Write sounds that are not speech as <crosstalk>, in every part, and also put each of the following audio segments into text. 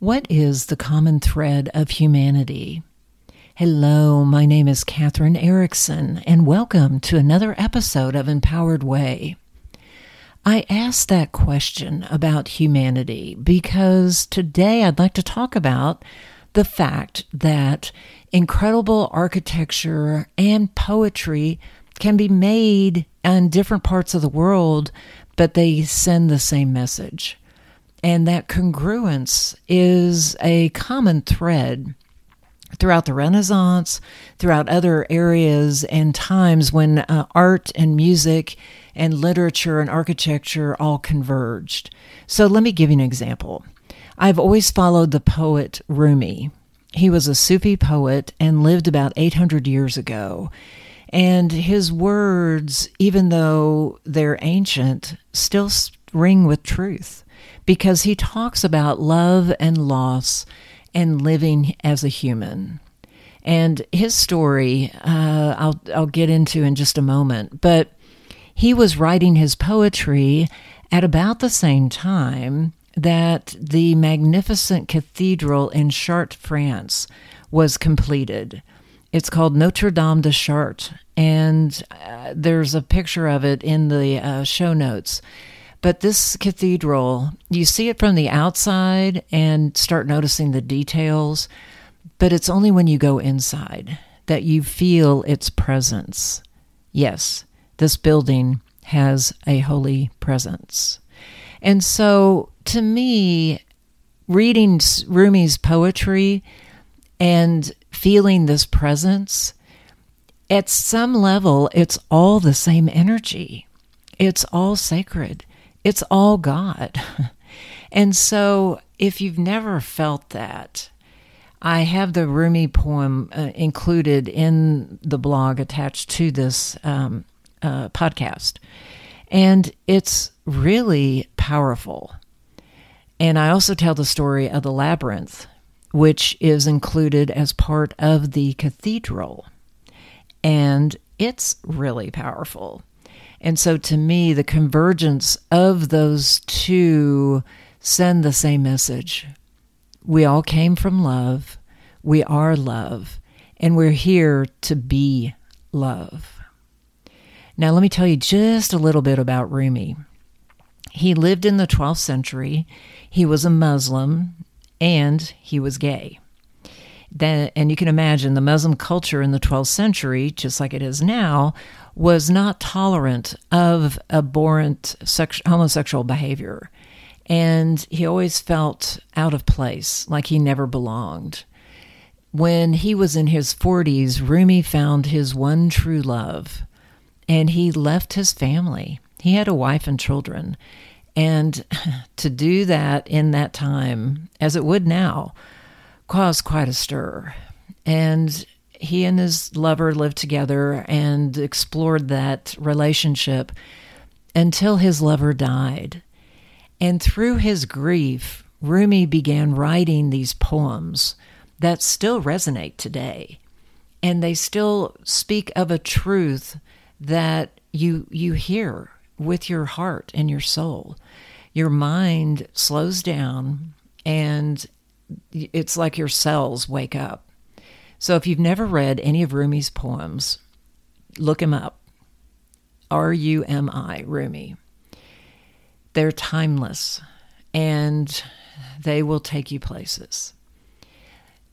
What is the common thread of humanity? Hello, my name is Kathryn Erickson, and welcome to another episode of Empowered Way. I asked that question about humanity because today I'd like to talk about the fact that incredible architecture and poetry can be made in different parts of the world, but they send the same message. And that congruence is a common thread throughout the Renaissance, throughout other areas and times when uh, art and music and literature and architecture all converged. So let me give you an example. I've always followed the poet Rumi. He was a Sufi poet and lived about 800 years ago. And his words, even though they're ancient, still ring with truth because he talks about love and loss and living as a human. And his story, uh, I'll, I'll get into in just a moment, but he was writing his poetry at about the same time that the magnificent cathedral in Chartres, France, was completed. It's called Notre Dame de Chartres, and uh, there's a picture of it in the uh, show notes. But this cathedral, you see it from the outside and start noticing the details, but it's only when you go inside that you feel its presence. Yes, this building has a holy presence. And so, to me, reading Rumi's poetry and feeling this presence, at some level, it's all the same energy. It's all sacred. It's all God. <laughs> and so, if you've never felt that, I have the Rumi poem uh, included in the blog attached to this um, uh, podcast. And it's really powerful. And I also tell the story of the labyrinth, which is included as part of the cathedral. And it's really powerful. And so to me, the convergence of those two send the same message. We all came from love. We are love. And we're here to be love. Now, let me tell you just a little bit about Rumi. He lived in the 12th century. He was a Muslim and he was gay. Then, and you can imagine the Muslim culture in the 12th century, just like it is now, was not tolerant of abhorrent sex- homosexual behavior. And he always felt out of place, like he never belonged. When he was in his 40s, Rumi found his one true love, and he left his family. He had a wife and children. And <laughs> to do that in that time, as it would now, caused quite a stir. And he and his lover lived together and explored that relationship until his lover died. And through his grief, Rumi began writing these poems that still resonate today. And they still speak of a truth that you you hear with your heart and your soul. Your mind slows down and it's like your cells wake up so if you've never read any of Rumi's poems, look him up. R U M I, Rumi. They're timeless and they will take you places.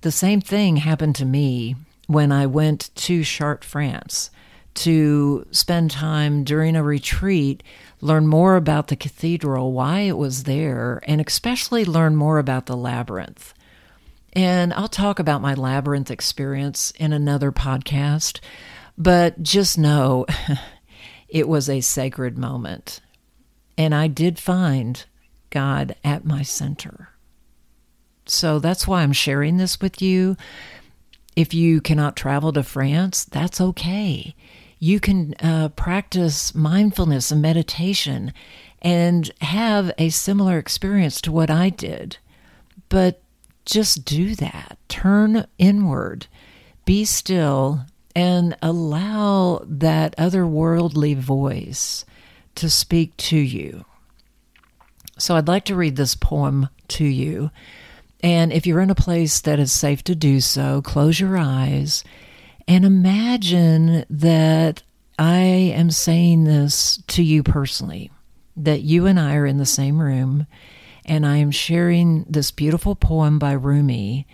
The same thing happened to me when I went to Chartres, France to spend time during a retreat, learn more about the cathedral, why it was there, and especially learn more about the labyrinth. And I'll talk about my labyrinth experience in another podcast, but just know <laughs> it was a sacred moment. And I did find God at my center. So that's why I'm sharing this with you. If you cannot travel to France, that's okay. You can uh, practice mindfulness and meditation and have a similar experience to what I did. But just do that. Turn inward, be still, and allow that otherworldly voice to speak to you. So I'd like to read this poem to you. And if you're in a place that is safe to do so, close your eyes and imagine that I am saying this to you personally, that you and I are in the same room, and I am sharing this beautiful poem by Rumi,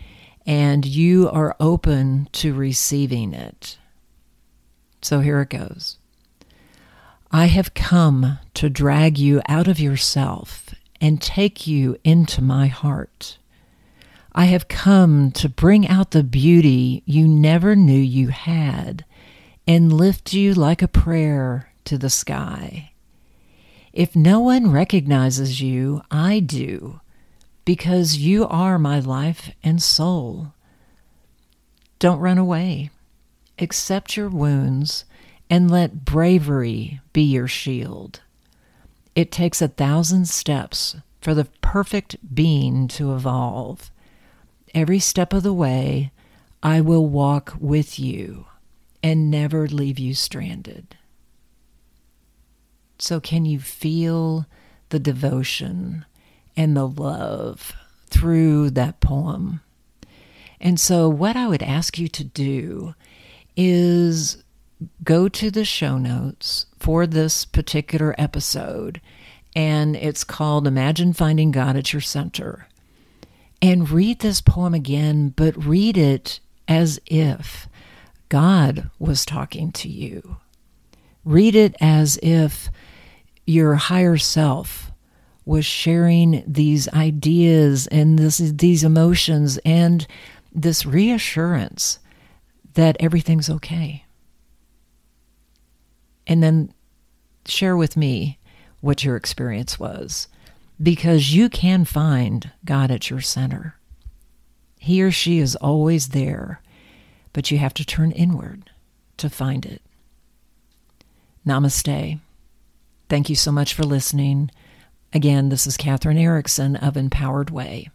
and you are open to receiving it. So here it goes. I have come to drag you out of yourself and take you into my heart. I have come to bring out the beauty you never knew you had and lift you like a prayer to the sky. If no one recognizes you, I do, because you are my life and soul. Don't run away. Accept your wounds and let bravery be your shield. It takes a thousand steps for the perfect being to evolve. Every step of the way, I will walk with you and never leave you stranded. So, can you feel the devotion and the love through that poem? And so, what I would ask you to do is go to the show notes for this particular episode, and it's called Imagine Finding God at Your Center. And read this poem again, but read it as if God was talking to you. Read it as if your higher self was sharing these ideas and this, these emotions and this reassurance that everything's okay. And then share with me what your experience was because you can find God at your center. He or she is always there, but you have to turn inward to find it. Namaste. Thank you so much for listening. Again, this is Kathryn Erickson of Empowered Way.